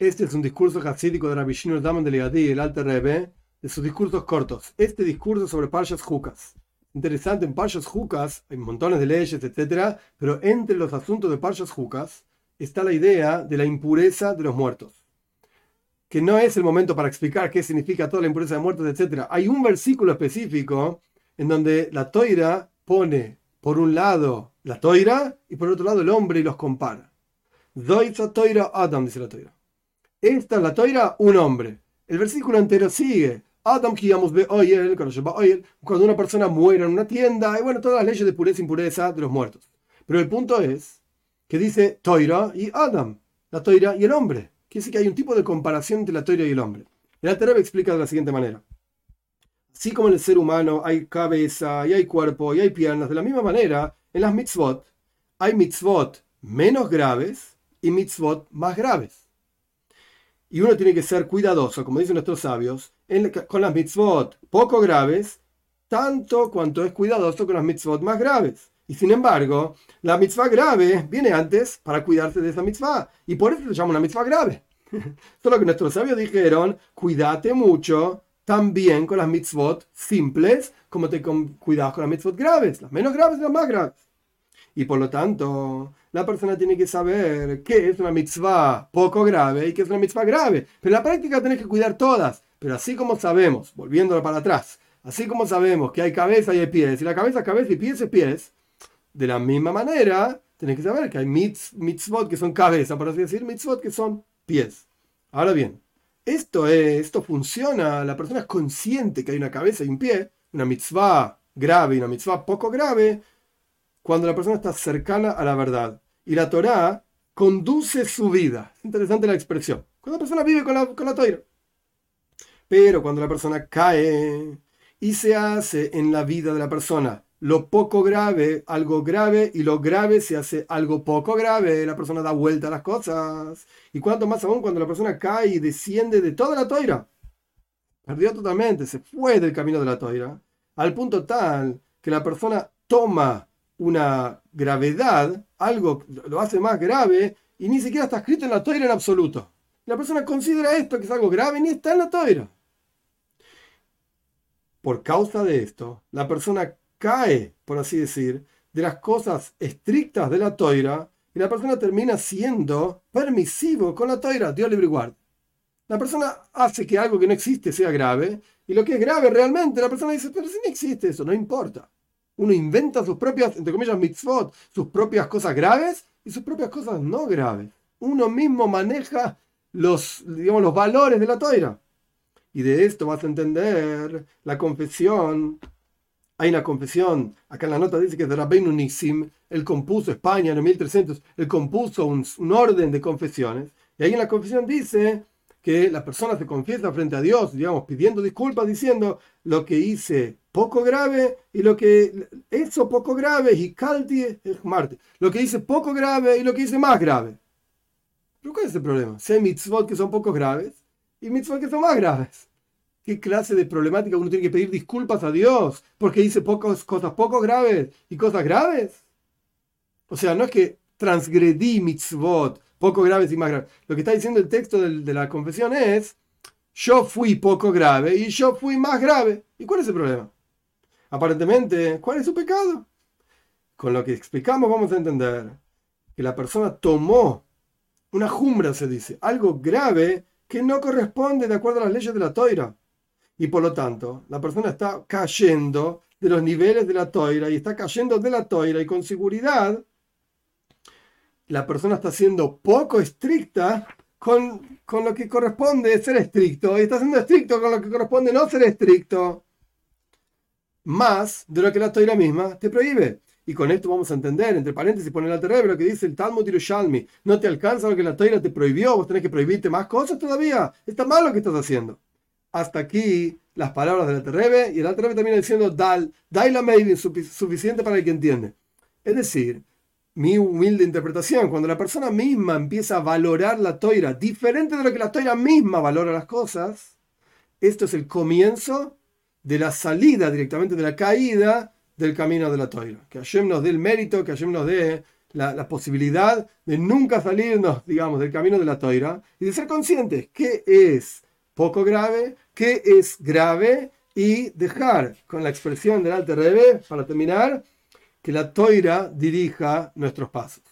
Este es un discurso hasídico de Rabbi Shimon Daman de Liadi, el Alter Rebbe, de sus discursos cortos. Este discurso sobre Parshas Jukas. Interesante, en Parshas Jukas hay montones de leyes, etc. Pero entre los asuntos de Parshas Jukas está la idea de la impureza de los muertos. Que no es el momento para explicar qué significa toda la impureza de muertos, etc. Hay un versículo específico en donde la toira pone por un lado la toira y por otro lado el hombre y los compara. Doitza toira Adam, dice la toira. Esta es la toira, un hombre. El versículo entero sigue. Adam cuando una persona muere en una tienda, y bueno, todas las leyes de pureza e impureza de los muertos. Pero el punto es que dice Toira y Adam, la Toira y el hombre. Quiere decir que hay un tipo de comparación entre la Toira y el hombre. El Altereb explica de la siguiente manera. Así como en el ser humano hay cabeza y hay cuerpo y hay piernas, de la misma manera, en las mitzvot hay mitzvot menos graves y mitzvot más graves. Y uno tiene que ser cuidadoso, como dicen nuestros sabios, con las mitzvot poco graves, tanto cuanto es cuidadoso con las mitzvot más graves. Y sin embargo, la mitzvah grave viene antes para cuidarse de esa mitzvah. Y por eso se llama una mitzvah grave. Solo que nuestros sabios dijeron, cuídate mucho también con las mitzvot simples, como te cuidas con las mitzvot graves, las menos graves y las más graves. Y por lo tanto, la persona tiene que saber qué es una mitzvah poco grave y qué es una mitzvah grave. Pero en la práctica tenés que cuidar todas. Pero así como sabemos, volviéndolo para atrás, así como sabemos que hay cabeza y hay pies, y la cabeza es cabeza y pies es pies, de la misma manera, tenés que saber que hay mitzvot que son cabeza, por así decir, mitzvot que son pies. Ahora bien, esto, es, esto funciona, la persona es consciente que hay una cabeza y un pie, una mitzvah grave y una mitzvah poco grave, cuando la persona está cercana a la verdad. Y la Torá conduce su vida. Interesante la expresión. Cuando la persona vive con la, con la Torah. Pero cuando la persona cae y se hace en la vida de la persona lo poco grave, algo grave, y lo grave se hace algo poco grave, la persona da vuelta a las cosas. Y cuanto más aún cuando la persona cae y desciende de toda la toira. Perdió totalmente, se fue del camino de la toira, al punto tal que la persona toma una gravedad, algo lo hace más grave y ni siquiera está escrito en la toira en absoluto. La persona considera esto que es algo grave ni está en la toira. Por causa de esto, la persona cae, por así decir, de las cosas estrictas de la toira y la persona termina siendo permisivo con la toira, Dios libre. La persona hace que algo que no existe sea grave y lo que es grave realmente, la persona dice, pero si no existe eso, no importa. Uno inventa sus propias, entre comillas, mitzvot, sus propias cosas graves y sus propias cosas no graves. Uno mismo maneja los, digamos, los valores de la toira. Y de esto vas a entender la confesión. Hay una confesión, acá en la nota dice que de Rabbeinu Nisim, él compuso España en el 1300, él compuso un, un orden de confesiones. Y ahí en la confesión dice que la persona se confiesa frente a Dios, digamos, pidiendo disculpas, diciendo lo que hice poco grave y lo que eso poco grave y calti es Marte. Lo que dice poco grave y lo que dice más grave. ¿Pero cuál es el problema? Si hay mitzvot que son poco graves y mitzvot que son más graves. ¿Qué clase de problemática uno tiene que pedir disculpas a Dios porque dice pocas cosas poco graves y cosas graves? O sea, no es que transgredí mitzvot poco graves y más graves. Lo que está diciendo el texto de, la confesión es, yo fui poco grave y yo fui más grave. ¿Y cuál es el problema? Aparentemente, ¿cuál es su pecado? Con lo que explicamos vamos a entender que la persona tomó una jumbra, se dice, algo grave que no corresponde de acuerdo a las leyes de la toira. Y por lo tanto, la persona está cayendo de los niveles de la toira y está cayendo de la toira y con seguridad la persona está siendo poco estricta con, con, lo que corresponde ser estricto y está siendo estricto con lo que corresponde no ser estricto. Más de lo que la toira misma te prohíbe. Y con esto vamos a entender, entre paréntesis, poner al cerebro que dice el Talmud Yerushalmi, no te alcanza lo que la toira te prohibió, vos tenés que prohibirte más cosas todavía. Está mal lo que estás haciendo. Hasta aquí las palabras del Alterrebe y el Alterrebe también diciendo Dal, Dai la suficiente para el que entiende. Es decir, mi humilde interpretación, cuando la persona misma empieza a valorar la toira diferente de lo que la toira misma valora las cosas, esto es el comienzo de la salida directamente de la caída del camino de la toira. Que Hashem nos dé el mérito, que Hashem nos dé la, posibilidad de nunca salirnos, digamos, del camino de la toira y de ser conscientes qué es poco grave, qué es grave y dejar con la expresión del Alter Rebbe, para terminar, que la toira dirija nuestros pasos.